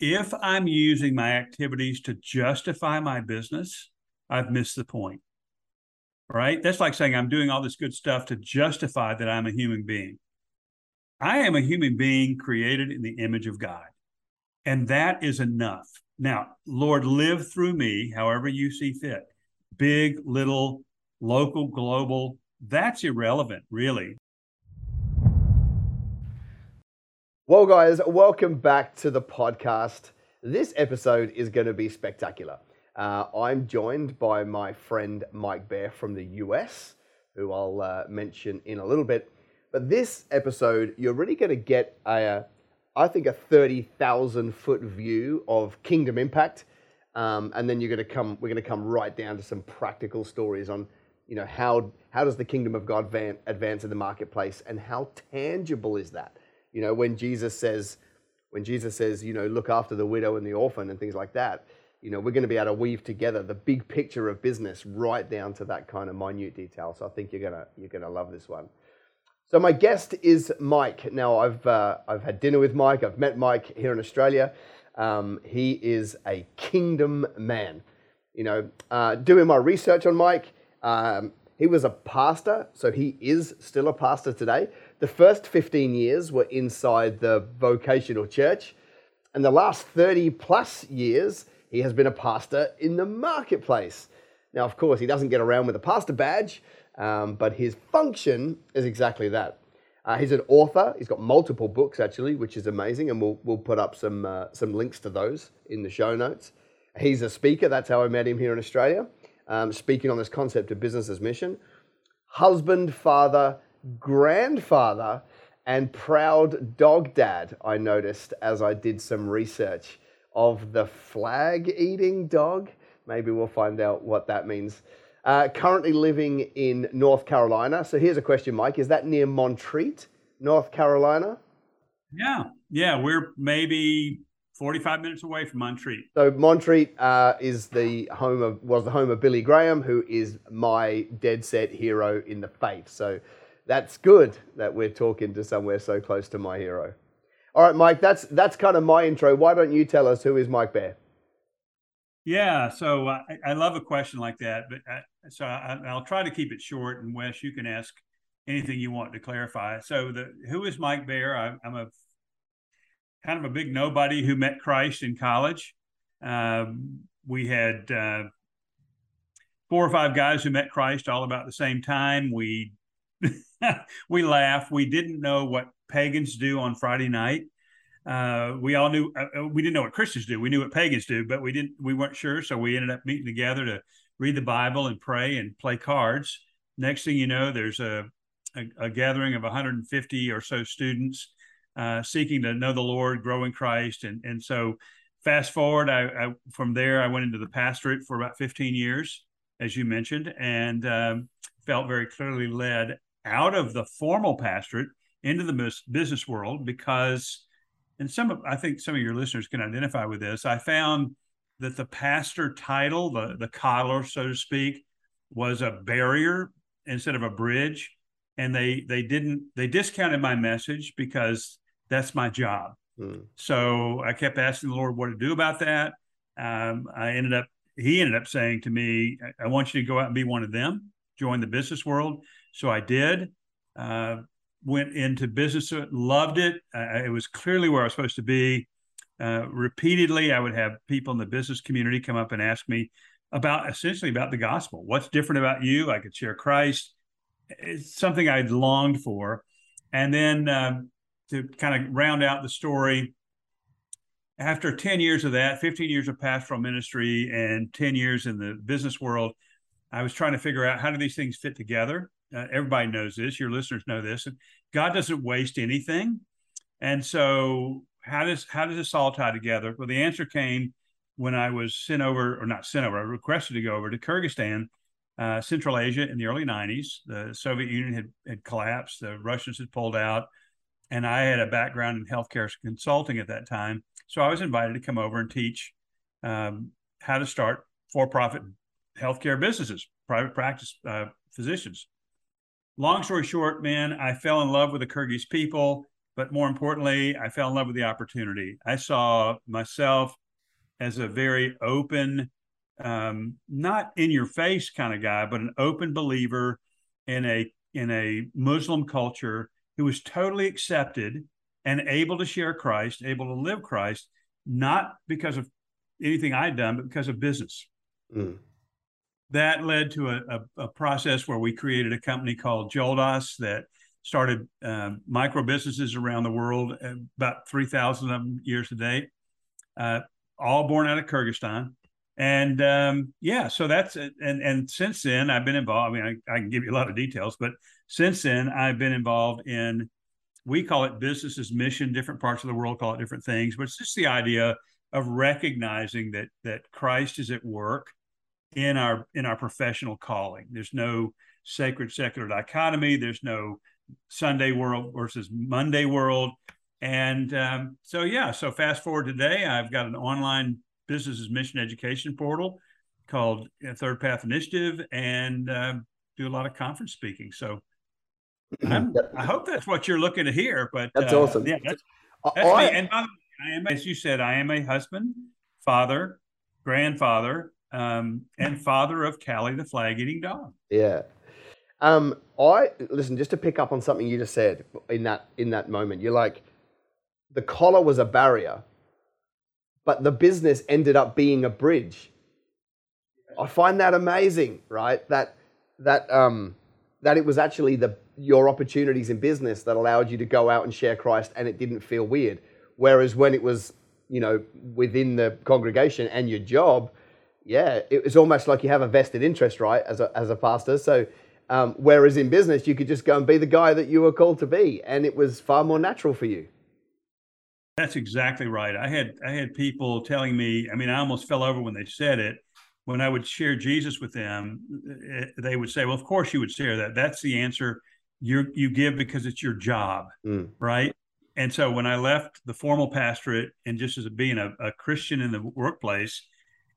if I'm using my activities to justify my business, I've missed the point. Right? That's like saying I'm doing all this good stuff to justify that I'm a human being. I am a human being created in the image of God. And that is enough. Now, Lord, live through me however you see fit. Big, little, local, global, that's irrelevant, really. Well, guys, welcome back to the podcast. This episode is going to be spectacular. Uh, I'm joined by my friend Mike Baer from the US, who I'll uh, mention in a little bit. But this episode, you're really going to get a, I think, a 30,000 foot view of Kingdom Impact. Um, and then you're going to come, we're going to come right down to some practical stories on, you know, how, how does the kingdom of God van, advance in the marketplace and how tangible is that? You know, when Jesus says, when Jesus says, you know, look after the widow and the orphan and things like that, you know, we're going to be able to weave together the big picture of business right down to that kind of minute detail. So I think you're gonna you're gonna love this one. So my guest is Mike. Now I've uh, I've had dinner with Mike. I've met Mike here in Australia. Um, he is a kingdom man. You know, uh, doing my research on Mike, um, he was a pastor, so he is still a pastor today. The first 15 years were inside the vocational church, and the last 30 plus years, he has been a pastor in the marketplace. Now, of course, he doesn't get around with a pastor badge, um, but his function is exactly that. Uh, he's an author. He's got multiple books, actually, which is amazing, and we'll, we'll put up some, uh, some links to those in the show notes. He's a speaker. That's how I met him here in Australia um, speaking on this concept of business as mission. Husband, father, grandfather, and proud dog dad, I noticed as I did some research of the flag eating dog. Maybe we'll find out what that means. Uh, currently living in North Carolina. So here's a question, Mike. Is that near Montreat, North Carolina? Yeah. Yeah. We're maybe 45 minutes away from Montreat. So Montreat uh, is the home of was the home of Billy Graham, who is my dead set hero in the faith. So that's good that we're talking to somewhere so close to my hero. All right, Mike, that's that's kind of my intro. Why don't you tell us who is Mike Baer? Yeah, so uh, I, I, love a question like that, but I, uh, so I, will try to keep it short. And Wes, you can ask anything you want to clarify. So the who is Mike Baer? I, I'm a kind of a big nobody who met Christ in college. Um, we had uh, four or five guys who met Christ all about the same time. We we laugh. We didn't know what pagans do on Friday night. Uh, we all knew uh, uh, we didn't know what Christians do. We knew what pagans do, but we didn't. We weren't sure, so we ended up meeting together to read the Bible and pray and play cards. Next thing you know, there's a a, a gathering of 150 or so students uh, seeking to know the Lord, grow in Christ, and and so fast forward, I, I, from there I went into the pastorate for about 15 years, as you mentioned, and um, felt very clearly led out of the formal pastorate into the business world because, and some of I think some of your listeners can identify with this. I found that the pastor title, the the collar, so to speak, was a barrier instead of a bridge and they they didn't they discounted my message because that's my job. Mm. So I kept asking the Lord what to do about that. Um, I ended up, he ended up saying to me, I want you to go out and be one of them, join the business world. So I did. Uh, went into business, loved it. Uh, it was clearly where I was supposed to be. Uh, repeatedly, I would have people in the business community come up and ask me about essentially about the gospel. What's different about you? I could share Christ. It's something I'd longed for. And then um, to kind of round out the story, after 10 years of that, 15 years of pastoral ministry and 10 years in the business world, I was trying to figure out how do these things fit together. Uh, everybody knows this. Your listeners know this. And God doesn't waste anything. And so, how does how does this all tie together? Well, the answer came when I was sent over, or not sent over. I requested to go over to Kyrgyzstan, uh, Central Asia, in the early '90s. The Soviet Union had had collapsed. The Russians had pulled out and I had a background in healthcare consulting at that time. So I was invited to come over and teach um, how to start for-profit healthcare businesses, private practice uh, physicians. Long story short, man, I fell in love with the Kyrgyz people. but more importantly, I fell in love with the opportunity. I saw myself as a very open, um, not in your face kind of guy, but an open believer in a in a Muslim culture who was totally accepted and able to share Christ, able to live Christ, not because of anything I'd done, but because of business. Mm. That led to a, a, a, process where we created a company called Joldas that started uh, micro businesses around the world, uh, about 3,000 of them years to date, uh, all born out of Kyrgyzstan. And um, yeah, so that's it. And, and since then, I've been involved. I mean, I, I can give you a lot of details, but since then, I've been involved in, we call it business as mission. Different parts of the world call it different things, but it's just the idea of recognizing that that Christ is at work in our in our professional calling. There's no sacred secular dichotomy. There's no Sunday world versus Monday world. And um, so, yeah, so fast forward today, I've got an online business as mission education portal called uh, Third Path Initiative and uh, do a lot of conference speaking. So I'm, i hope that's what you're looking to hear. But that's uh, awesome. Yeah, that's, that's me. And by the way, I am, as you said, I am a husband, father, grandfather, um, and father of Callie, the flag eating dog. Yeah. Um, I listen just to pick up on something you just said in that in that moment. You're like, the collar was a barrier, but the business ended up being a bridge. I find that amazing, right? That that um, that it was actually the your opportunities in business that allowed you to go out and share Christ, and it didn't feel weird. Whereas when it was, you know, within the congregation and your job, yeah, it was almost like you have a vested interest, right, as a as a pastor. So um, whereas in business, you could just go and be the guy that you were called to be, and it was far more natural for you. That's exactly right. I had I had people telling me. I mean, I almost fell over when they said it. When I would share Jesus with them, eh, they would say, "Well, of course you would share that. That's the answer you you give because it's your job, mm. right?" And so when I left the formal pastorate and just as being a, a Christian in the workplace,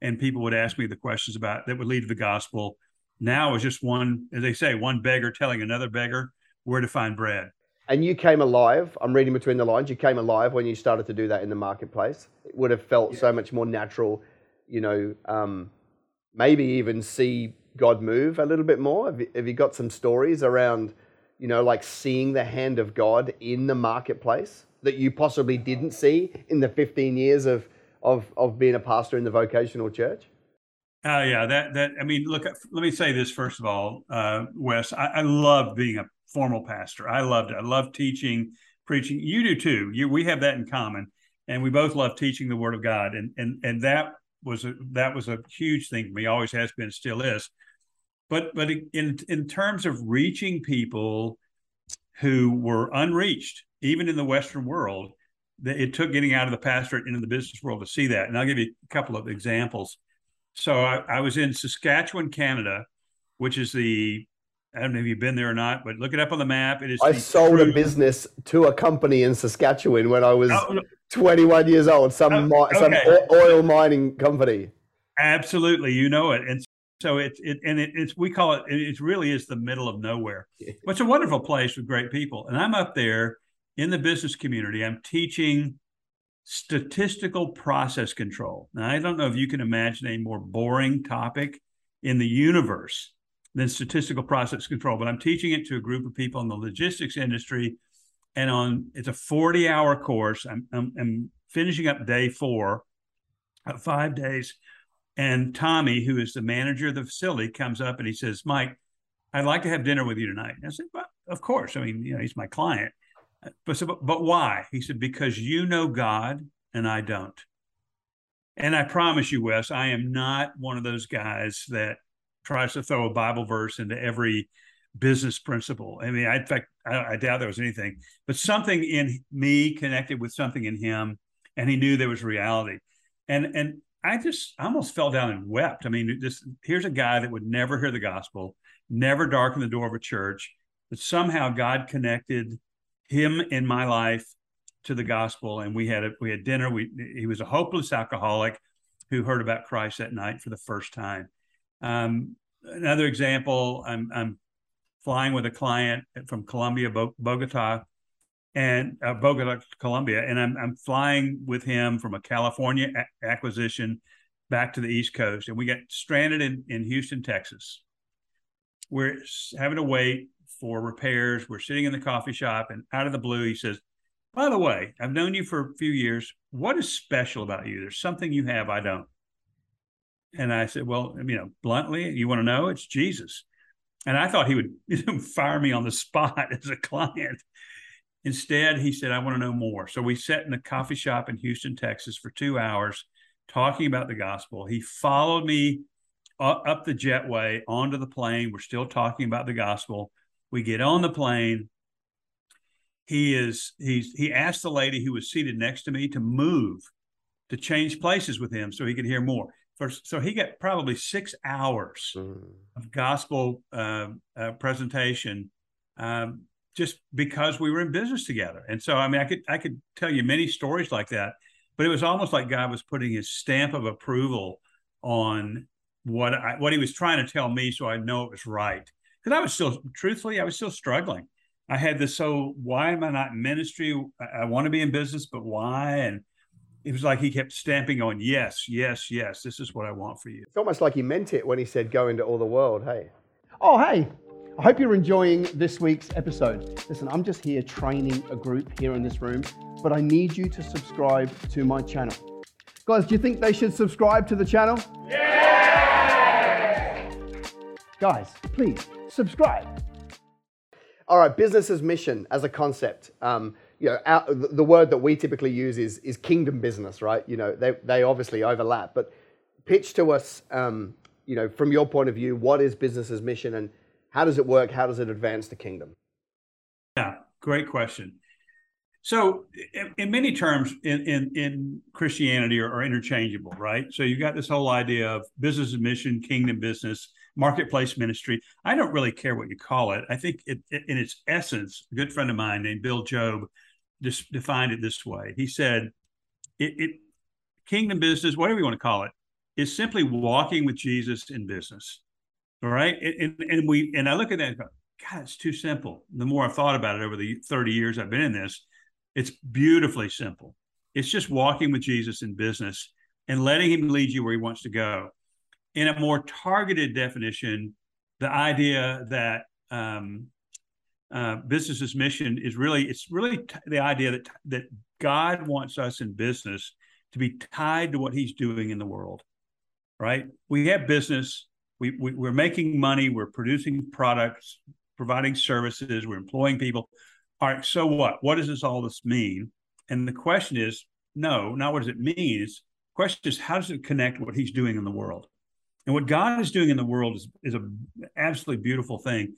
and people would ask me the questions about that would lead to the gospel now is just one, as they say, one beggar telling another beggar where to find bread. And you came alive. I'm reading between the lines. You came alive when you started to do that in the marketplace. It would have felt yeah. so much more natural, you know, um, maybe even see God move a little bit more. Have you, have you got some stories around, you know, like seeing the hand of God in the marketplace that you possibly didn't see in the 15 years of, of, of being a pastor in the vocational church? Oh yeah, that that I mean, look. Let me say this first of all, uh, Wes. I, I love being a formal pastor. I loved it. I love teaching, preaching. You do too. You we have that in common, and we both love teaching the Word of God. And and and that was a that was a huge thing for me. Always has been, still is. But but in in terms of reaching people who were unreached, even in the Western world, it took getting out of the pastorate into the business world to see that. And I'll give you a couple of examples. So I, I, was in Saskatchewan, Canada, which is the I don't know if you've been there or not, but look it up on the map. It is. I sold true... a business to a company in Saskatchewan when I was oh, 21 years old. Some oh, okay. some oil mining company. Absolutely, you know it, and so it's it and it, it's we call it. It really is the middle of nowhere. But it's a wonderful place with great people, and I'm up there in the business community. I'm teaching statistical process control. Now, I don't know if you can imagine a more boring topic in the universe than statistical process control, but I'm teaching it to a group of people in the logistics industry. And on it's a 40 hour course. I'm, I'm, I'm finishing up day four, uh, five days. And Tommy, who is the manager of the facility, comes up and he says, Mike, I'd like to have dinner with you tonight. And I said, well, of course. I mean, you know, he's my client. But, so, but, why? He said, because you know God and I don't. And I promise you, Wes, I am not one of those guys that tries to throw a Bible verse into every business principle. I mean, I, in fact, I, I doubt there was anything, but something in me connected with something in him, and he knew there was reality. And and I just almost fell down and wept. I mean, this here's a guy that would never hear the gospel, never darken the door of a church, but somehow God connected him in my life to the gospel, and we had a, we had dinner. We he was a hopeless alcoholic who heard about Christ that night for the first time. Um, another example, I'm I'm flying with a client from Colombia, Bogota, and uh, Bogota, Colombia, and I'm I'm flying with him from a California a- acquisition back to the East Coast, and we got stranded in in Houston, Texas. We're having to wait for repairs. We're sitting in the coffee shop, and out of the blue, he says, "By the way, I've known you for a few years. What is special about you? There's something you have I don't." And I said, "Well, you know, bluntly, you want to know? It's Jesus." And I thought he would fire me on the spot as a client. Instead, he said, I want to know more. So we sat in a coffee shop in Houston, Texas for two hours talking about the gospel. He followed me up the jetway onto the plane. We're still talking about the gospel. We get on the plane. He is he's he asked the lady who was seated next to me to move to change places with him so he could hear more. First, so he got probably six hours mm. of gospel uh, uh, presentation um, just because we were in business together. And so, I mean, I could I could tell you many stories like that, but it was almost like God was putting His stamp of approval on what I, what He was trying to tell me, so I know it was right. Because I was still, truthfully, I was still struggling. I had this so why am I not in ministry? I, I want to be in business, but why? And it was like he kept stamping on yes, yes, yes. This is what I want for you. It's almost like he meant it when he said, "Go into all the world." Hey. Oh, hey. I hope you're enjoying this week's episode. Listen, I'm just here training a group here in this room, but I need you to subscribe to my channel. Guys, do you think they should subscribe to the channel? Guys, please subscribe. All right, business as mission as a concept. Um, you know, our, the word that we typically use is is kingdom business, right? You know, they they obviously overlap, but pitch to us, um, you know, from your point of view, what is business as mission and how does it work? How does it advance the kingdom? Yeah, great question. So, in, in many terms, in, in, in Christianity are, are, interchangeable, right? So, you've got this whole idea of business mission, kingdom business, marketplace ministry. I don't really care what you call it. I think it, it, in its essence, a good friend of mine named Bill Job just defined it this way. He said, it, it kingdom business, whatever you want to call it, is simply walking with Jesus in business. All right. And, and we and I look at that go, God, it's too simple. The more I've thought about it over the 30 years I've been in this, it's beautifully simple. It's just walking with Jesus in business and letting him lead you where he wants to go. In a more targeted definition, the idea that um, uh, business as mission is really it's really t- the idea that that God wants us in business to be tied to what He's doing in the world. Right? We have business we, we we're making money, we're producing products, providing services, we're employing people. All right, so what? What does this all this mean? And the question is, no, not what does it mean. It's the question is how does it connect what he's doing in the world? And what God is doing in the world is, is an absolutely beautiful thing.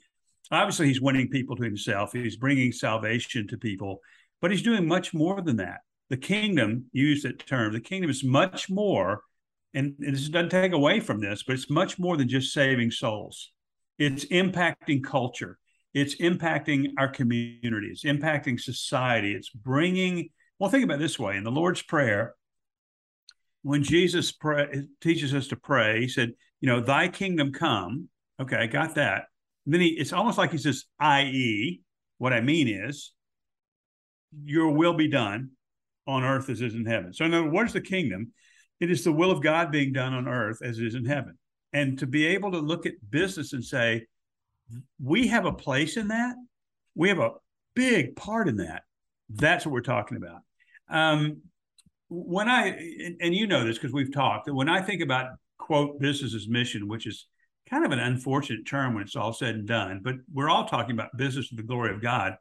Obviously, he's winning people to himself. He's bringing salvation to people, but he's doing much more than that. The kingdom, use that term, the kingdom is much more and, this doesn't take away from this, but it's much more than just saving souls. It's impacting culture. It's impacting our community. It's impacting society. It's bringing, well, think about it this way in the Lord's Prayer, when Jesus pray, teaches us to pray, he said, you know, thy kingdom come. Okay, I got that. And then he, it's almost like he says, i.e., what I mean is, your will be done on earth as is in heaven. So, now, what is the kingdom? It is the will of God being done on earth as it is in heaven. And to be able to look at business and say, we have a place in that, we have a big part in that. That's what we're talking about. Um, when I, and, you know this because we've talked, when I think about, quote, business as mission, which is kind of an unfortunate term when it's all said and done, but we're all talking about business to the glory of God.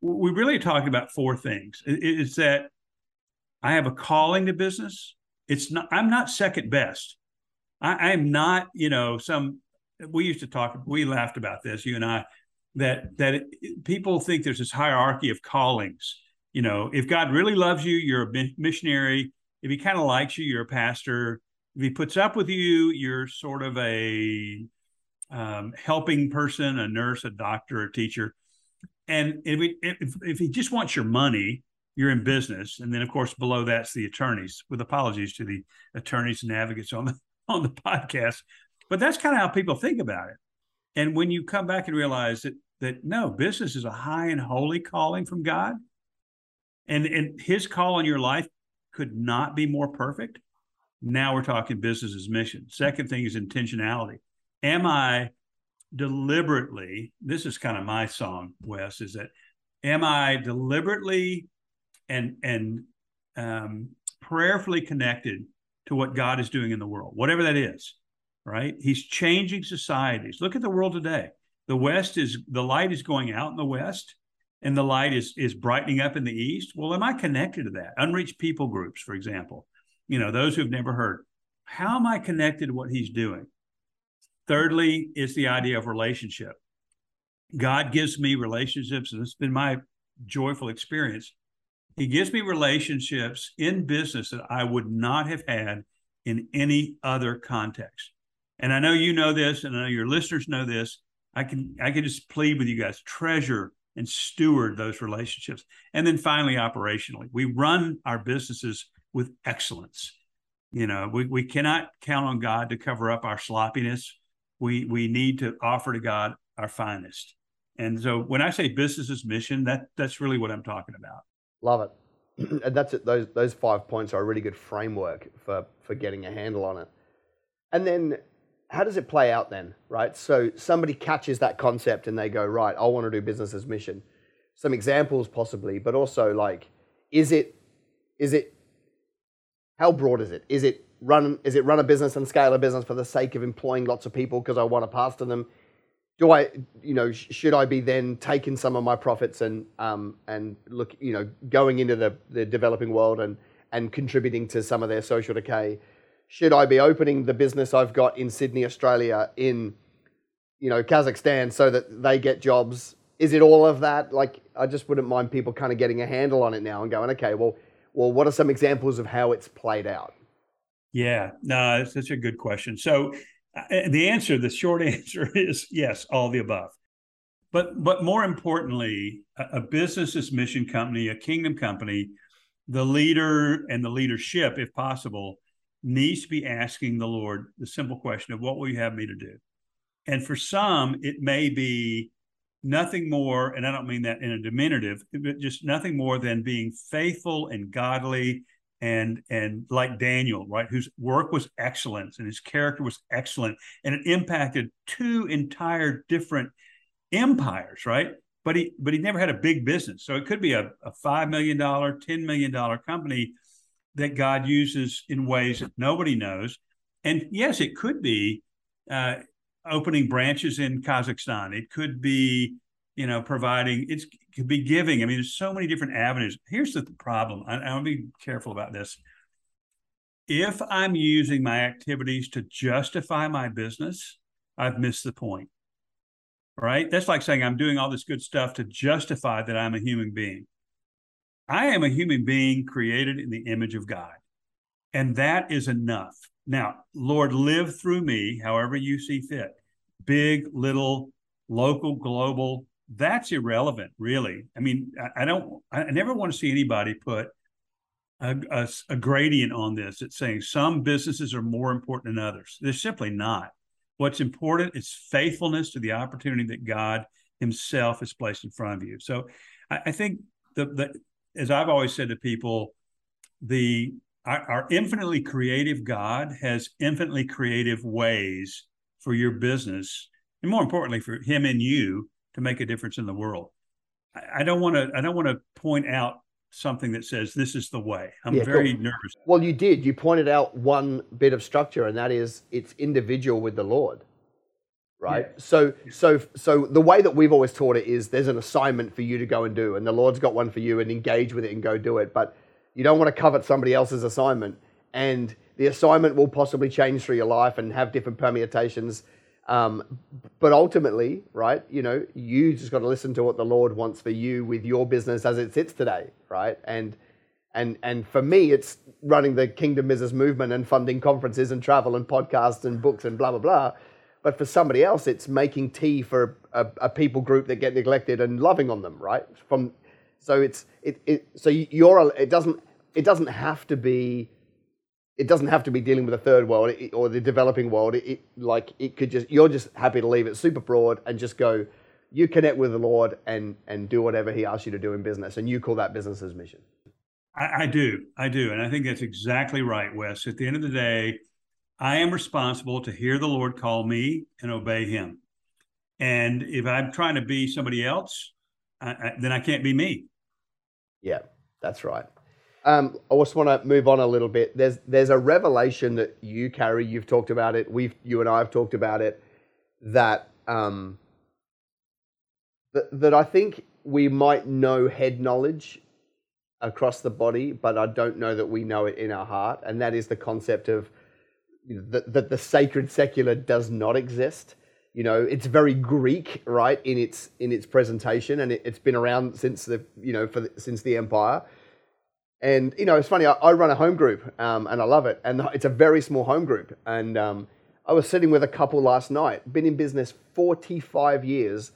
We really talking about four things. It's that I have a calling to business it's not i'm not second best I, i'm not you know some we used to talk we laughed about this you and i that that it, people think there's this hierarchy of callings you know if god really loves you you're a missionary if he kind of likes you you're a pastor if he puts up with you you're sort of a um, helping person a nurse a doctor a teacher and if, if, if he just wants your money you're in business, and then of course below that's the attorneys. With apologies to the attorneys and advocates on the on the podcast, but that's kind of how people think about it. And when you come back and realize that that no, business is a high and holy calling from God, And and his call on your life could not be more perfect. Now we're talking business as mission. Second thing is intentionality. Am I deliberately, this is kind of my song, Wes, is that am I deliberately and and um, prayerfully connected to what God is doing in the world, whatever that is, right? He's changing societies. Look at the world today. The West is the light is going out in the West and the light is is brightening up in the East. Well, am I connected to that? Unreached people groups, for example, you know, those who've never heard. How am I connected to what he's doing? Thirdly, is the idea of relationship. God gives me relationships, and it's been my joyful experience. He gives me relationships in business that I would not have had in any other context. And I know you know this, and I know your listeners know this. I can I can just plead with you guys: treasure and steward those relationships. And then finally, operationally, we run our businesses with excellence. You know, we, we cannot count on God to cover up our sloppiness. We we need to offer to God our finest. And so when I say business is mission, that that's really what I'm talking about. Love it. and that's it. Those those five points are a really good framework for for getting a handle on it. And then how does it play out then, right? So somebody catches that concept and they go, right, I want to do business as mission. Some examples possibly, but also like, is it, is it, how broad is it? Is it run, is it run a business and scale a business for the sake of employing lots of people because I want to pastor them? Do I, you know, should I be then taking some of my profits and, um, and look, you know, going into the, the developing world and, and contributing to some of their social decay? Should I be opening the business I've got in Sydney, Australia, in you know Kazakhstan, so that they get jobs? Is it all of that? Like, I just wouldn't mind people kind of getting a handle on it now and going, okay, well, well, what are some examples of how it's played out? Yeah, no, that's such a good question. So, uh, the answer, the short answer is yes, all the above. But but more importantly, a, a business is mission company, a kingdom company, the leader and the leadership, if possible, needs to be asking the Lord the simple question of what will you have me to do? And for some, it may be nothing more, and I don't mean that in a diminutive, but just nothing more than being faithful and godly and and like Daniel, right, whose work was excellent and his character was excellent, and it impacted two entire different empires, right? But he but he never had a big business, so it could be a, a five million dollar, ten million dollar company that God uses in ways that nobody knows. And yes, it could be uh, opening branches in Kazakhstan. It could be, you know, providing. it could be giving. I mean, there's so many different avenues. Here's the problem. I, I want to be careful about this. If I'm using my activities to justify my business, I've missed the point. Right? That's like saying I'm doing all this good stuff to justify that I'm a human being. I am a human being created in the image of God. And that is enough. Now, Lord, live through me however you see fit. Big, little, local, global, that's irrelevant, really. I mean, I, I don't, I never want to see anybody put a, a, a, gradient on this It's saying some businesses are more important than others. They're simply not. What's important is faithfulness to the opportunity that God Himself has placed in front of you. So I, I think the, the as I've always said to people, the our, our infinitely creative God has infinitely creative ways for your business, and more importantly, for Him and you to make a difference in the world. I, I don't want to. I don't want to point out something that says this is the way. I'm yeah, very cool. nervous. Well, you did. You pointed out one bit of structure, and that is it's individual with the Lord right? Yeah. So, so, so the way that we've always taught it is there's an assignment for you to go and do, and the Lord's got one for you, and engage with it and go do it. But you don't want to covet somebody else's assignment, and the assignment will possibly change through your life and have different permutations. Um, but ultimately, right? You know, you just got to listen to what the Lord wants for you with your business as it sits today, right? And and and for me, it's running the Kingdom Business Movement and funding conferences and travel and podcasts and books and blah blah blah. But for somebody else, it's making tea for a, a, people group that get neglected and loving on them, right? From so it's it, it so you're it doesn't it doesn't have to be it doesn't have to be dealing with the third world or the developing world. It, it, like it could just you're just happy to leave it super broad and just go. You connect with the Lord and and do whatever He asks you to do in business, and you call that business mission. I, I do. I do. And I think that's exactly right, Wes. At the end of the day, I am responsible to hear the Lord call me and obey him. And if I'm trying to be somebody else, I, I, then I can't be me. Yeah, that's right. Um, I just want to move on a little bit. There's there's a revelation that you carry. You've talked about it. We've you and I have talked about it. That um, that, that I think we might know head knowledge across the body, but I don't know that we know it in our heart. And that is the concept of you know, that, the sacred secular does not exist. You know, it's very Greek, right, in its in its presentation, and it, has been around since the you know for the, since the empire. And you know, it's funny. I, I run a home group, um, and I love it. And it's a very small home group. And um, I was sitting with a couple last night, been in business forty five years,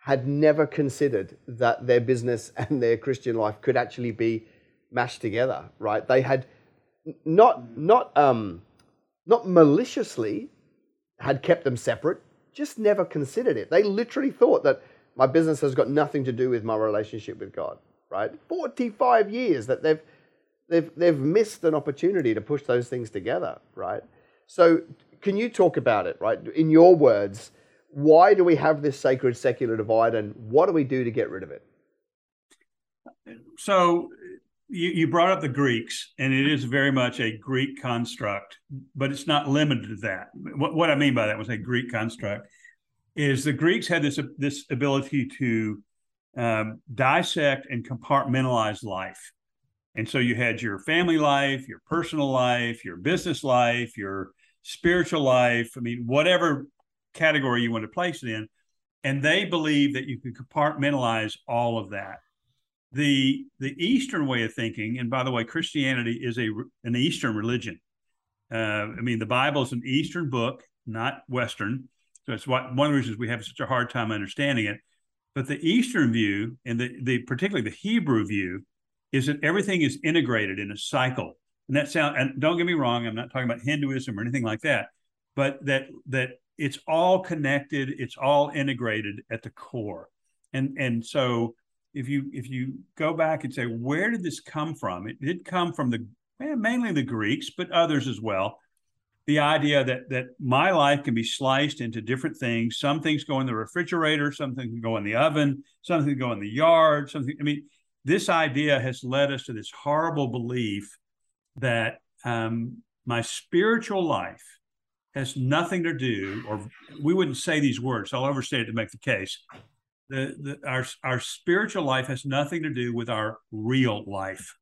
had never considered that their business and their Christian life could actually be mashed together, right? They had not not um, not maliciously had kept them separate, just never considered it. They literally thought that my business has got nothing to do with my relationship with God, right? 45 years that they've they've they've missed an opportunity to push those things together, right? So can you talk about it, right? In your words, why do we have this sacred secular divide and what do we do to get rid of it? So you, you brought up the Greeks, and it is very much a Greek construct, but it's not limited to that. What, what I mean by that was a Greek construct is the Greeks had this this ability to um, dissect and compartmentalize life. And so you had your family life, your personal life, your business life, your spiritual life. I mean, whatever category you want to place it in. And they believe that you can compartmentalize all of that. The the Eastern way of thinking, and by the way, Christianity is a an Eastern religion. Uh, I mean, the Bible is an Eastern book, not Western. So it's what one of the reasons we have such a hard time understanding it. But the Eastern view, and the, the particularly the Hebrew view, is that everything is integrated in a cycle. And that sound and don't get me wrong, I'm not talking about Hinduism or anything like that, but that that it's all connected it's all integrated at the core and and so if you if you go back and say where did this come from it did come from the mainly the greeks but others as well the idea that that my life can be sliced into different things some things go in the refrigerator some things go in the oven some things go in the yard something i mean this idea has led us to this horrible belief that um, my spiritual life has nothing to do, or we wouldn't say these words. I'll overstate it to make the case. The, the, our, our spiritual life has nothing to do with our real life.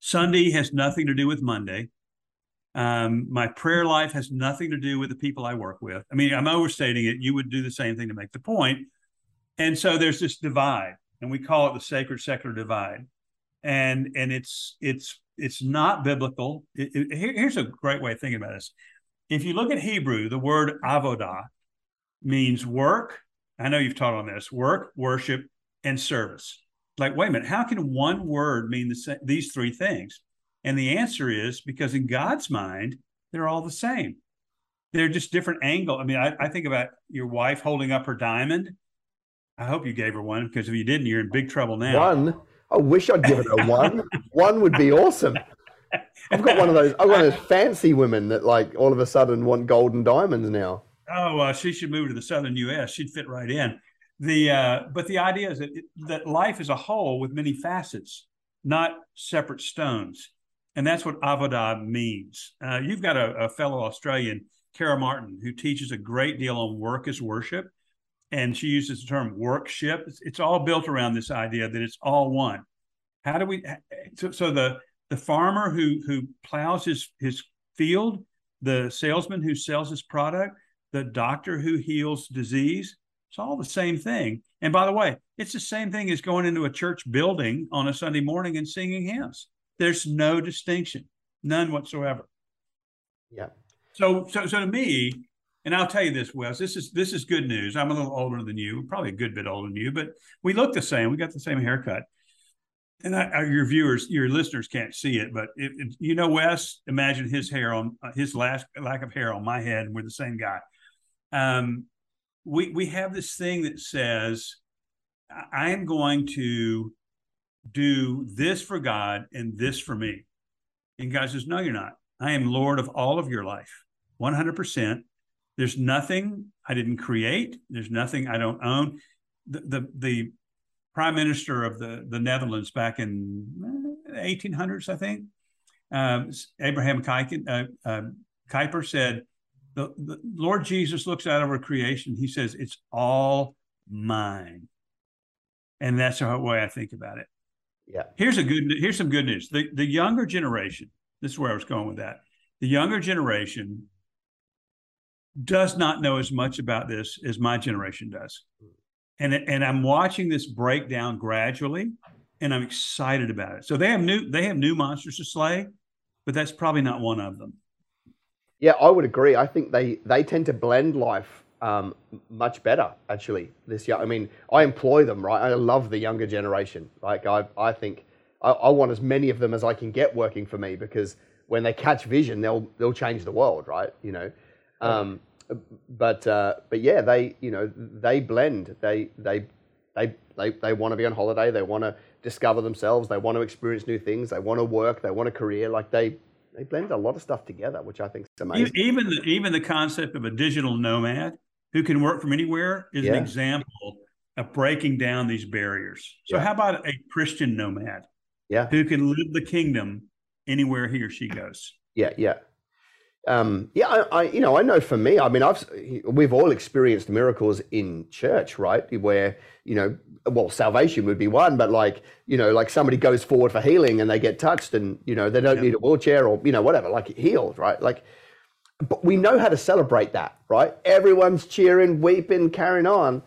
Sunday has nothing to do with Monday. Um, my prayer life has nothing to do with the people I work with. I mean, I'm overstating it. You would do the same thing to make the point. And so there's this divide, and we call it the sacred secular divide. And and it's it's it's not biblical. It, it, here, here's a great way of thinking about this if you look at Hebrew, the word avodah means work. I know you've taught on this work, worship, and service. Like, wait a minute, how can one word mean the, these three things? And the answer is because in God's mind, they're all the same. They're just different angle. I mean, I, I think about your wife holding up her diamond. I hope you gave her one because if you didn't, you're in big trouble now. One. I wish I'd given her one. one would be awesome. I've got one of those. I've got those fancy women that like all of a sudden want golden diamonds now. Oh, uh, she should move to the southern U.S. She'd fit right in. The uh, but the idea is that that life is a whole with many facets, not separate stones, and that's what avodah means. Uh, you've got a, a fellow Australian, Kara Martin, who teaches a great deal on work as worship, and she uses the term workship. It's, it's all built around this idea that it's all one. How do we? So, so the the farmer who who plows his his field, the salesman who sells his product, the doctor who heals disease. It's all the same thing. And by the way, it's the same thing as going into a church building on a Sunday morning and singing hymns. There's no distinction, none whatsoever. Yeah. So so so to me, and I'll tell you this, Wes, this is this is good news. I'm a little older than you, probably a good bit older than you, but we look the same. We got the same haircut and I, I, your viewers, your listeners can't see it, but it, it, you know, Wes, imagine his hair on uh, his last lack of hair on my head, and we're the same guy. Um, we we have this thing that says, I am going to do this for God and this for me. And God says, No, you're not. I am Lord of all of your life, 100%. There's nothing I didn't create. There's nothing I don't own. The, the, the prime minister of the, the Netherlands back in 1800s, I think, um, Abraham Kuyken, uh, uh, Kuyper said, the, the Lord Jesus looks out over creation. He says, It's all mine. And that's the way I think about it. Yeah. Here's a good here's some good news. The the younger generation, this is where I was going with that. The younger generation does not know as much about this as my generation does. And and I'm watching this break down gradually and I'm excited about it. So they have new they have new monsters to slay, but that's probably not one of them. Yeah, I would agree. I think they they tend to blend life um, much better actually this year. I mean, I employ them, right? I love the younger generation. Like I I think I, I, want as many of them as I can get working for me because when they catch vision, they'll they'll change the world, right? You know. Um, but uh, but yeah, they you know they blend. They they they they, they want to be on holiday. They want to discover themselves. They want to experience new things. They want to work. They want a career. Like they they blend a lot of stuff together, which I think is amazing. Even the, even the concept of a digital nomad who can work from anywhere is yeah. an example of breaking down these barriers. So, yeah. how about a Christian nomad? Yeah, who can live the kingdom anywhere he or she goes. Yeah, yeah. Um, yeah, I, I, you know, I know for me, I mean, I've we've all experienced miracles in church, right? Where you know, well, salvation would be one, but like you know, like somebody goes forward for healing and they get touched, and you know, they don't need a wheelchair or you know, whatever, like it healed, right? Like, but we know how to celebrate that, right? Everyone's cheering, weeping, carrying on,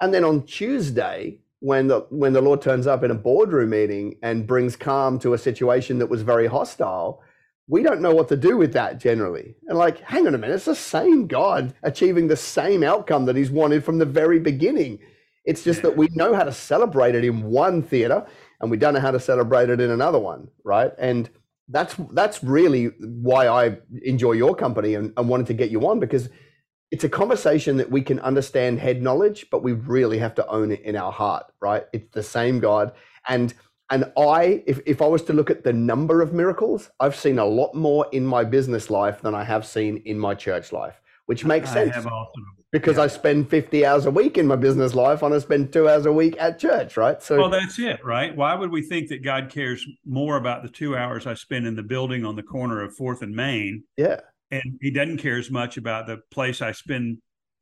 and then on Tuesday, when the when the Lord turns up in a boardroom meeting and brings calm to a situation that was very hostile we don't know what to do with that generally. And like, hang on a minute, it's the same God achieving the same outcome that he's wanted from the very beginning. It's just that we know how to celebrate it in one theater and we don't know how to celebrate it in another one, right? And that's that's really why I enjoy your company and, and wanted to get you on because it's a conversation that we can understand head knowledge, but we really have to own it in our heart, right? It's the same God. And and I, if, if I was to look at the number of miracles, I've seen a lot more in my business life than I have seen in my church life, which ah, makes sense because yeah. I spend 50 hours a week in my business life and I spend two hours a week at church, right? So, well, that's it, right? Why would we think that God cares more about the two hours I spend in the building on the corner of Fourth and Main? Yeah. And he doesn't care as much about the place I spend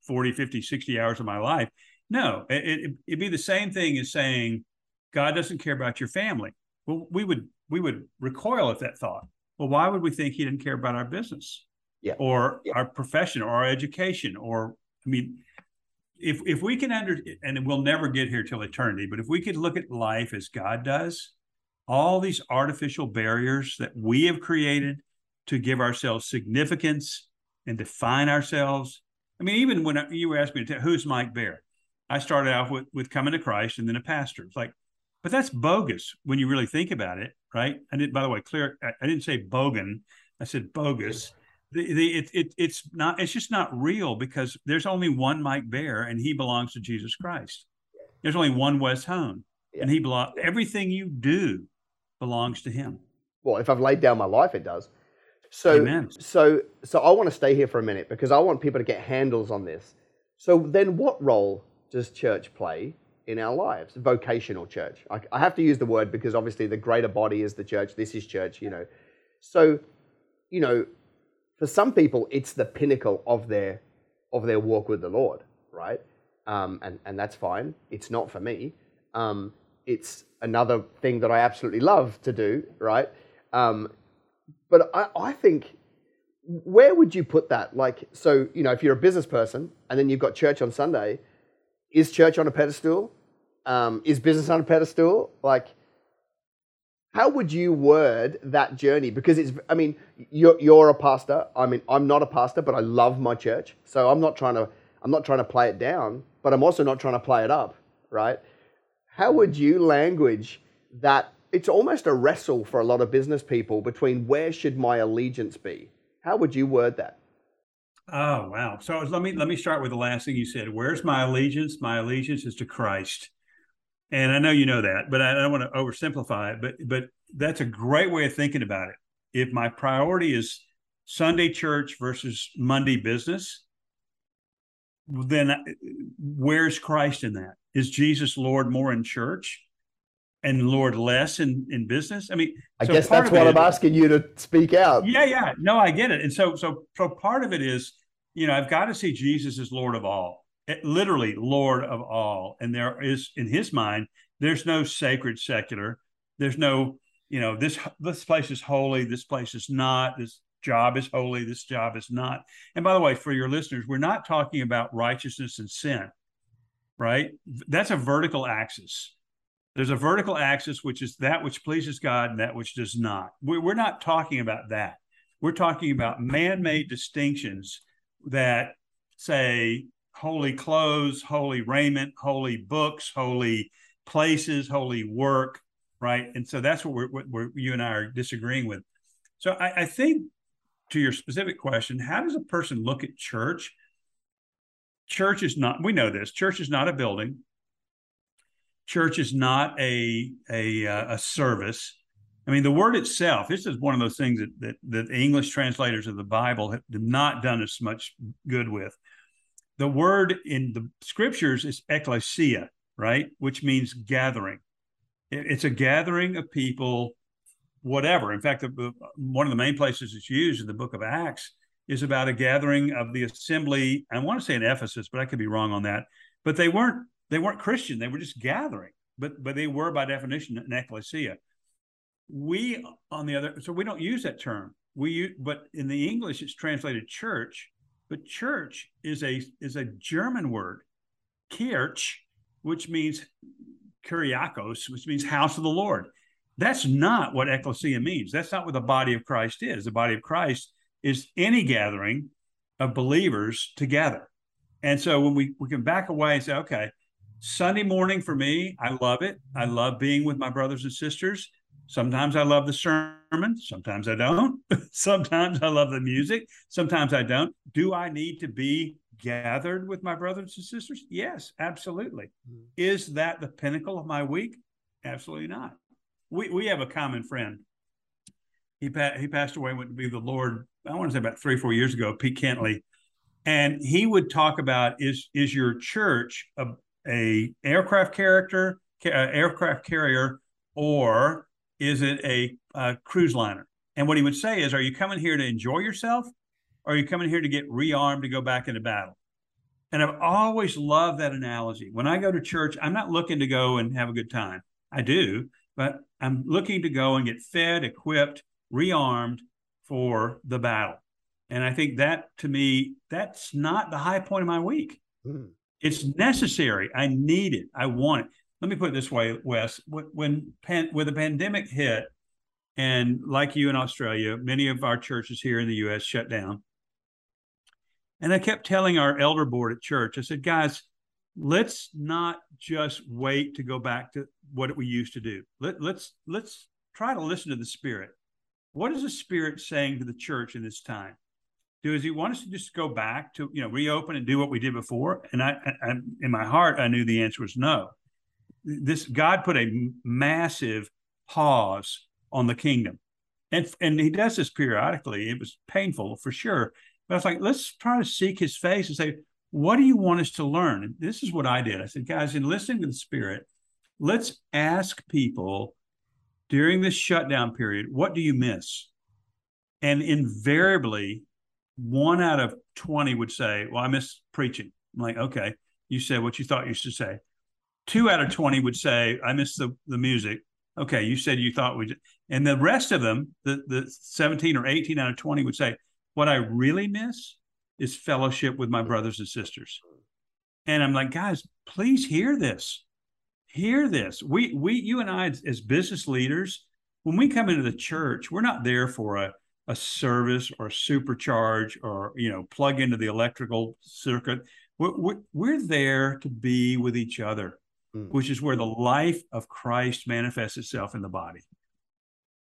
40, 50, 60 hours of my life. No, it, it, it'd be the same thing as saying, God doesn't care about your family. Well, we would we would recoil at that thought. Well, why would we think he didn't care about our business? Yeah. Or yeah. our profession or our education or I mean if if we can under and we'll never get here till eternity, but if we could look at life as God does, all these artificial barriers that we have created to give ourselves significance and define ourselves. I mean, even when you asked me, who's Mike Baer? I started off with with coming to Christ and then a pastor. It's like but that's bogus when you really think about it, right? I did, by the way, clear. I didn't say bogan. I said bogus. The, the it, it it's not. It's just not real because there's only one Mike Baer, and he belongs to Jesus Christ. There's only one Wes Hone, yeah. and he belongs. Everything you do belongs to him. Well, if I've laid down my life, it does. So, Amen. so, so I want to stay here for a minute because I want people to get handles on this. So, then, what role does church play in our lives. Vocational church. I, I, have to use the word because obviously the greater body is the church. This is church, you know. So, you know, for some people, it's the pinnacle of their of their walk with the Lord, right? Um, and and that's fine. It's not for me. Um, it's another thing that I absolutely love to do, right? Um, but I, I think where would you put that? Like, so you know, if you're a business person and then you've got church on Sunday, is church on a pedestal? Um, is business on a pedestal? Like, how would you word that journey? Because it's, I mean, you're, you're a pastor. I mean, I'm not a pastor, but I love my church. So I'm not trying to, I'm not trying to play it down, but I'm also not trying to play it up, right? How would you language that? It's almost a wrestle for a lot of business people between where should my allegiance be? How would you word that? Oh wow! So let me let me start with the last thing you said. Where's my allegiance? My allegiance is to Christ. And I know you know that, but I don't want to oversimplify it. But but that's a great way of thinking about it. If my priority is Sunday church versus Monday business, then uh, where's Christ in that? Is Jesus Lord more in church and Lord less in, in business? I mean, I so guess that's what I'm asking you to speak out. Yeah, yeah. No, I get it. And so so so part of it is, you know, I've got to see Jesus as Lord of all. It, literally Lord of all. And there is in his mind, there's no sacred secular. There's no, you know, this this place is holy, this place is not. This job is holy, this job is not. And by the way, for your listeners, we're not talking about righteousness and sin, right? That's a vertical axis. There's a vertical axis, which is that which pleases God and that which does not. We're not talking about that. We're talking about man made distinctions that say holy clothes, holy raiment, holy books, holy places, holy work, right? And so that's what we're, what we're you and I are disagreeing with. So I, I think to your specific question, how does a person look at church? Church is not, we know this, church is not a building. Church is not a, a, uh, a service. I mean, the word itself, this is one of those things that, that, that English translators of the Bible have not done as much good with. The word in the scriptures is ecclesia, right? Which means gathering. It's a gathering of people whatever. In fact, the, one of the main places it's used in the book of Acts is about a gathering of the assembly. I want to say in Ephesus, but I could be wrong on that. But they weren't they weren't Christian. They were just gathering, but but they were by definition an ecclesia. We on the other, so we don't use that term. We but in the English it's translated church. But church is a is a German word, kirch, which means kyriakos, which means house of the Lord. That's not what ecclesia means. That's not what the body of Christ is. The body of Christ is any gathering of believers together. And so when we, we can back away and say, okay, Sunday morning for me, I love it. I love being with my brothers and sisters. Sometimes I love the sermon. Sometimes I don't. sometimes I love the music. Sometimes I don't. Do I need to be gathered with my brothers and sisters? Yes, absolutely. Mm-hmm. Is that the pinnacle of my week? Absolutely not we we have a common friend. He pa- he passed away, went to be the Lord. I want to say about three four years ago. Pete Kentley, and he would talk about is is your church a, a aircraft character uh, aircraft carrier or is it a, a cruise liner? And what he would say is, are you coming here to enjoy yourself, or are you coming here to get rearmed to go back into battle? And I've always loved that analogy. When I go to church, I'm not looking to go and have a good time. I do, but I'm looking to go and get fed, equipped, rearmed for the battle. And I think that to me, that's not the high point of my week. Mm. It's necessary. I need it. I want it. Let me put it this way, Wes. When pan, when the pandemic hit, and like you in Australia, many of our churches here in the U.S. shut down. And I kept telling our elder board at church, I said, guys, let's not just wait to go back to what we used to do. Let, let's let's try to listen to the Spirit. What is the Spirit saying to the church in this time? Does He want us to just go back to you know reopen and do what we did before? And I, I in my heart, I knew the answer was no. This God put a massive pause on the kingdom, and and He does this periodically. It was painful for sure, but I was like, let's try to seek His face and say, what do you want us to learn? And this is what I did. I said, guys, in listening to the Spirit, let's ask people during this shutdown period, what do you miss? And invariably, one out of 20 would say, Well, I miss preaching. I'm like, okay, you said what you thought you should say. Two out of 20 would say, I miss the, the music. Okay, you said you thought we'd. and the rest of them, the, the 17 or 18 out of 20 would say, What I really miss is fellowship with my brothers and sisters. And I'm like, guys, please hear this. Hear this. We we you and I as business leaders, when we come into the church, we're not there for a a service or supercharge or you know plug into the electrical circuit. We're, we're, we're there to be with each other, mm. which is where the life of Christ manifests itself in the body.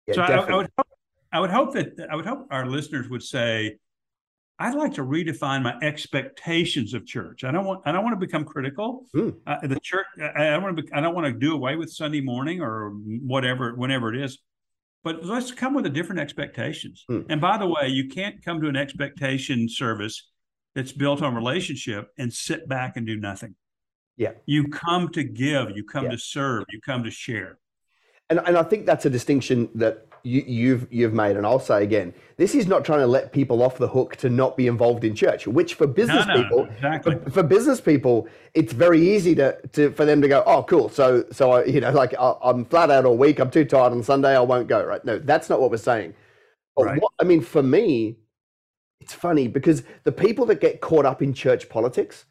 Yeah, so I, I, would hope, I would hope that I would hope our listeners would say, I'd like to redefine my expectations of church. I don't want I don't want to become critical. Mm. Uh, the church I, I don't want to be, I don't want to do away with Sunday morning or whatever whenever it is. But let's come with a different expectations. Mm. And by the way, you can't come to an expectation service that's built on relationship and sit back and do nothing. Yeah. You come to give, you come yeah. to serve, you come to share. And and I think that's a distinction that you, you've you've made, and I'll say again, this is not trying to let people off the hook to not be involved in church. Which for business no, no, people, exactly. for, for, business people, it's very easy to, to for them to go, oh, cool. So so I, you know, like I, am flat out all week. I'm too tired on Sunday. I won't go. Right? No, that's not what we're saying. But right. what, I mean, for me, it's funny because the people that get caught up in church politics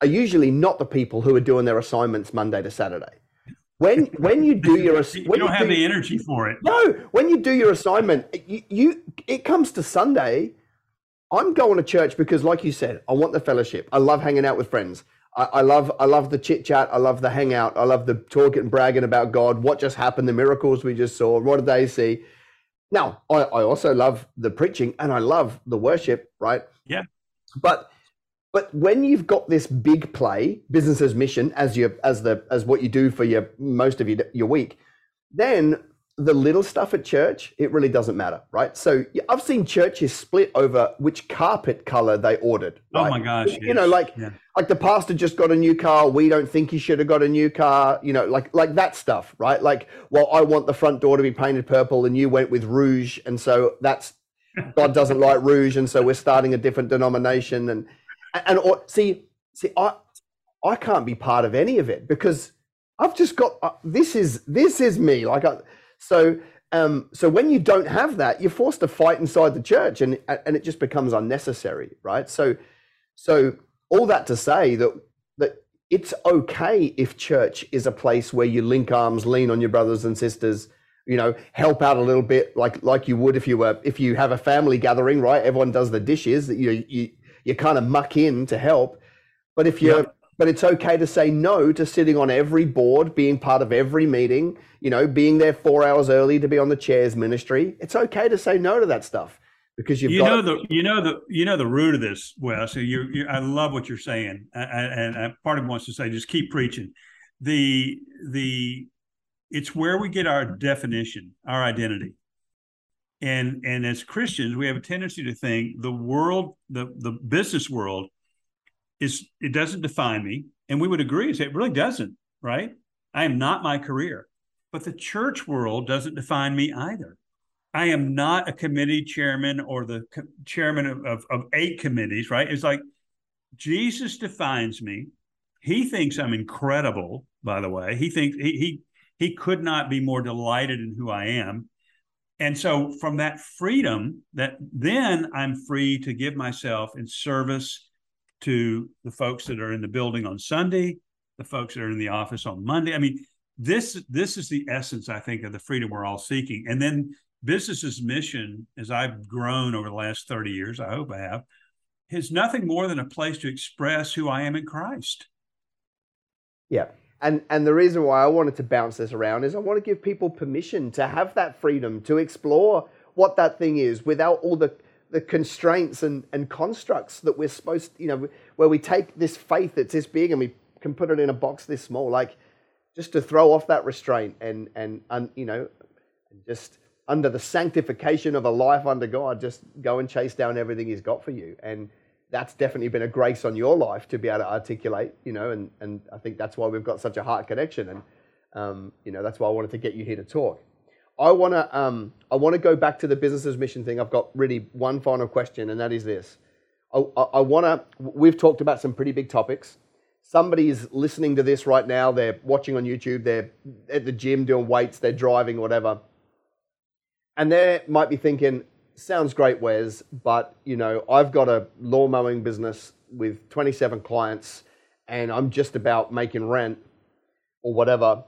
are usually not the people who are doing their assignments Monday to Saturday when when you do your you don't you have do, the energy for it. No, when you do your assignment, you, you it comes to Sunday. I'm going to church because, like you said, I want the fellowship. I love hanging out with friends. I, I love I love the chit chat. I love the hangout. I love the talking and bragging about God. What just happened? The miracles we just saw. What did they see? Now, I, I also love the preaching and I love the worship. Right? Yeah. But but when you've got this big play, business as mission, as your as the as what you do for your most of your your week, then the little stuff at church, it really doesn't matter, right? So I've seen churches split over which carpet color they ordered. Oh right? Oh my gosh! You yes. know, like yeah. like the pastor just got a new car. We don't think he should have got a new car. You know, like like that stuff, right? Like, well, I want the front door to be painted purple, and you went with rouge, and so that's God doesn't like rouge, and so we're starting a different denomination, and and or, see, see, I I can't be part of any of it because I've just got uh, this is this is me. Like I, so um, so when you don't have that, you're forced to fight inside the church, and and it just becomes unnecessary, right? So so all that to say that that it's okay if church is a place where you link arms, lean on your brothers and sisters, you know, help out a little bit, like like you would if you were if you have a family gathering, right? Everyone does the dishes. That you you you kind of muck in to help. But if you're, yep. but it's okay to say no to sitting on every board, being part of every meeting, you know, being there four hours early to be on the chairs ministry. It's okay to say no to that stuff because you've you know the you know the you know the root of this Wes. So you you I love what you're saying, and, and part of me wants to say just keep preaching. The the it's where we get our definition, our identity and and as christians we have a tendency to think the world the the business world is it doesn't define me. And we would agree say it really doesn't right? I am not my career. But the church world doesn't define me either. I am not a committee chairman or the co- chairman of, of, of eight committees right? It's like jesus defines me. He thinks i'm incredible by the way. He thinks he he, he could not be more delighted in who i am and so from that freedom that then i'm free to give myself in service to the folks that are in the building on sunday the folks that are in the office on monday. I mean this this is the essence i think of the freedom we're all seeking. And then business as mission as i've grown over the last 30 years i hope i have is nothing more than a place to express who i am in christ. Yeah and and the reason why I wanted to bounce this around is I want to give people permission to have that freedom to explore what that thing is without all the the constraints and, and constructs that we're supposed you know where we take this faith that's this big and we can put it in a box this small like just to throw off that restraint and and, and you know just under the sanctification of a life under God just go and chase down everything he's got for you. And that's definitely been a grace on your life to be able to articulate, you know, and, and I think that's why we've got such a heart connection. And, um, you know, that's why I wanted to get you here to talk. I want to, um, I want to go back to the business as mission thing. I've got really one final question, and that is this. I, I, I want to, we've talked about some pretty big topics. Somebody is listening to this right now. They're watching on YouTube. They're at the gym doing weights. They're driving, whatever. And they might be thinking, sounds great, Wes, but you know, I've got a lawn mowing business with 27 clients and I'm just about making rent or whatever.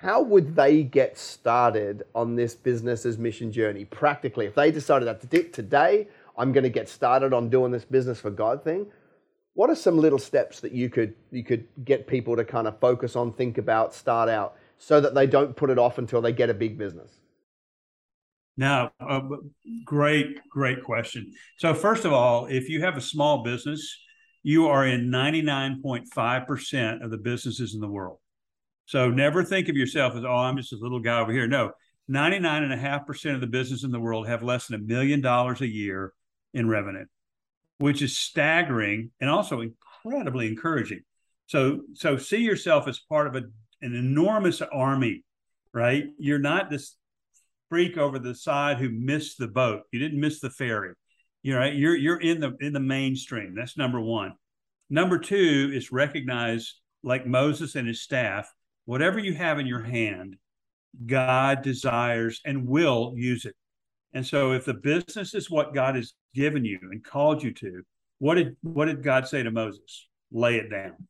How would they get started on this business as mission journey practically? If they decided that today I'm going to get started on doing this business for God thing, what are some little steps that you could you could get people to kind of focus on, think about, start out, so that they don't put it off until they get a big business? No, uh, great, great question. So, first of all, if you have a small business, you are in 99.5% of the businesses in the world. So, never think of yourself as, oh, I'm just a little guy over here. No, 99.5% of the business in the world have less than a million dollars a year in revenue, which is staggering and also incredibly encouraging. So, so see yourself as part of a, an enormous army, right? You're not this freak over the side who missed the boat. You didn't miss the ferry. You know, you're you're in the in the mainstream. That's number one. Number two is recognize, like Moses and his staff, whatever you have in your hand, God desires and will use it. And so, if the business is what God has given you and called you to, what did what did God say to Moses? Lay it down.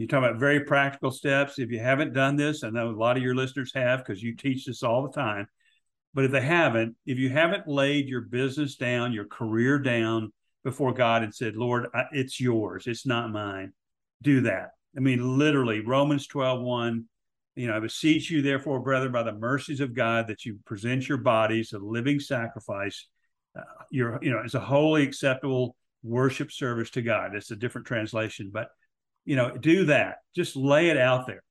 You talk about very practical steps. If you haven't done this, I know a lot of your listeners have because you teach this all the time. But if they haven't, if you haven't laid your business down, your career down before God and said, Lord, it's yours, it's not mine, do that. I mean, literally, Romans 12, 1, you know, I beseech you, therefore, brethren, by the mercies of God, that you present your bodies a living sacrifice. Uh, your, you know, it's a holy acceptable worship service to God. It's a different translation, but you know do that. Just lay it out there.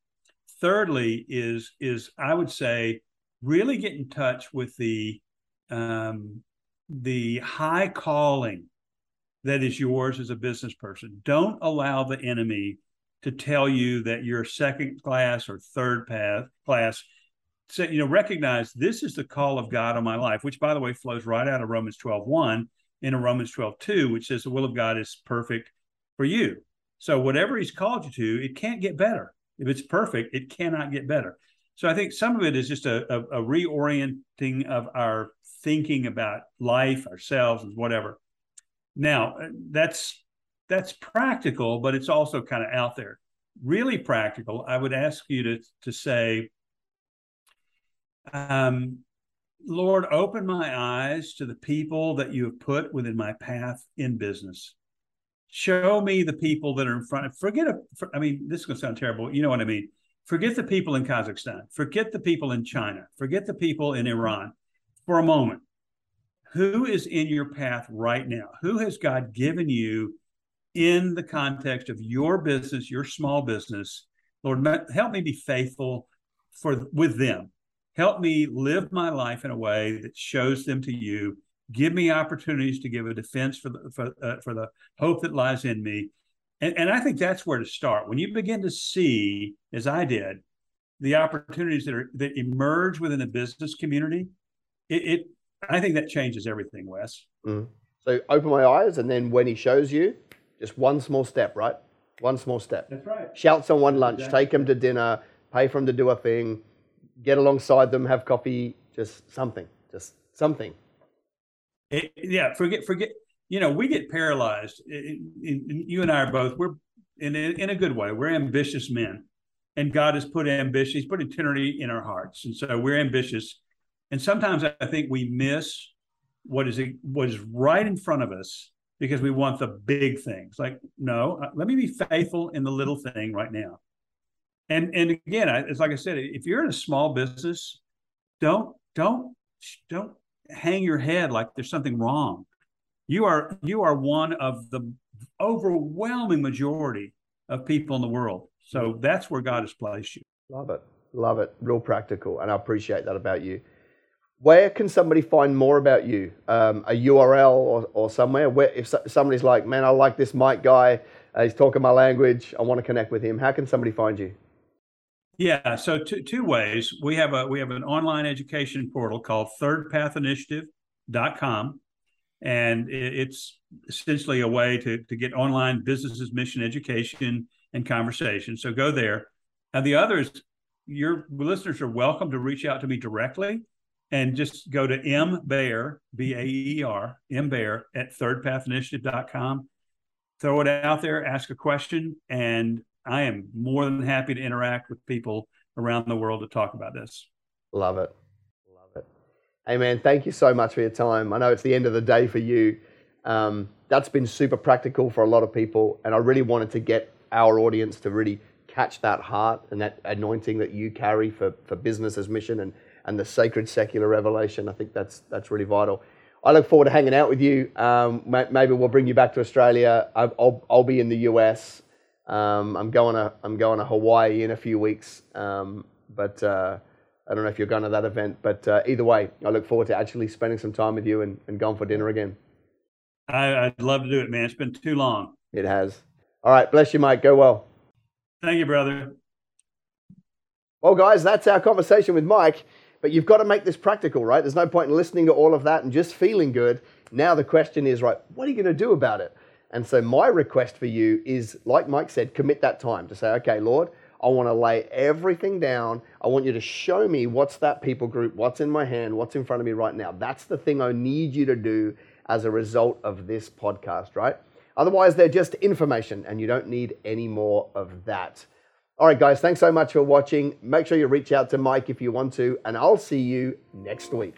Thirdly is is i would say really get in touch with the um the high calling that is yours as a business person. Don't allow the enemy to tell you that you're second class or third path class so you know recognize this is the call of god on my life which by the way flows right out of romans 12 1 into romans 12 2 which says the will of god is perfect for you so whatever he's called you to, it can't get better. If it's perfect, it cannot get better. So I think some of it is just a, a, a reorienting of our thinking about life, ourselves, and whatever. Now that's that's practical, but it's also kind of out there. Really practical. I would ask you to to say, um, Lord, open my eyes to the people that you have put within my path in business show me the people that are in front. Forget, a, for, I mean, this is going to sound terrible. You know what I mean? Forget the people in Kazakhstan. Forget the people in China. Forget the people in Iran for a moment. Who is in your path right now? Who has God given you in the context of your business, your small business? Lord, help me be faithful for with them. Help me live my life in a way that shows them to you give me opportunities to give a defense for the for, uh, for the hope that lies in me. And, and i think that's where to start. When you begin to see as i did the opportunities that are that emerge within the business community it, it i think that changes everything wes. Mm. so open my eyes and then when he shows you just one small step right? One small step. That's right. Shout someone lunch exactly. take them to dinner pay for them to do a thing get alongside them have coffee just something just something it, yeah, forget, forget. You know, we get paralyzed. Eh, eh, it, it, you and I are both. We're in in a good way. We're ambitious men, and God has put ambition. He's put eternity in our hearts, and so we're ambitious. And sometimes I think we miss what is what is right in front of us because we want the big things. Like, no, uh, let me be faithful in the little thing right now. And and again, it's like I said, if you're in a small business, don't don't don't hang your head like there's something wrong. You are you are one of the overwhelming majority of people in the world. So that's where God has placed you. Love it. Love it. Real practical. And I appreciate that about you. Where can somebody find more about you? Um, a URL or, or somewhere? Where if somebody's like, man, I like this Mike guy, uh, he's talking my language, I want to connect with him. How can somebody find you? Yeah, so two, two ways. We have a we have an online education portal called thirdpathinitiative.com and it's essentially a way to to get online business as mission education and conversation. So go there. And the other is your listeners are welcome to reach out to me directly and just go to M Baer, B A E R, M Baer at thirdpathinitiative.com. Throw it out there, ask a question, and I am more than happy to interact with people around the world to talk about this. Love it. Love it. Hey, man, thank you so much for your time. I know it's the end of the day for you. Um, that's been super practical for a lot of people. And I really wanted to get our audience to really catch that heart and that anointing that you carry for, for business as mission and, and the sacred secular revelation. I think that's that's really vital. I look forward to hanging out with you. Um, maybe we'll bring you back to Australia. I'll, I'll be in the US. Um, I'm going to I'm going to Hawaii in a few weeks. Um, but uh, I don't know if you're going to that event. But uh, either way, I look forward to actually spending some time with you and, and going for dinner again. I, would love to do it, man. It's been too long. It has. All right. Bless you, Mike. Go well. Thank you, brother. Well, guys, that's our conversation with Mike. But you've got to make this practical, right? There's no point in listening to all of that and just feeling good. Now the question is, right, what are you going to do about it? And so my request for you is, like Mike said, commit that time to say, okay, Lord, I want to lay everything down. I want you to show me what's that people group, what's in my hand, what's in front of me right now. That's the thing I need you to do as a result of this podcast, right? Otherwise, they're just information and you don't need any more of that. All right, guys, thanks so much for watching. Make sure you reach out to Mike if you want to, and I'll see you next week.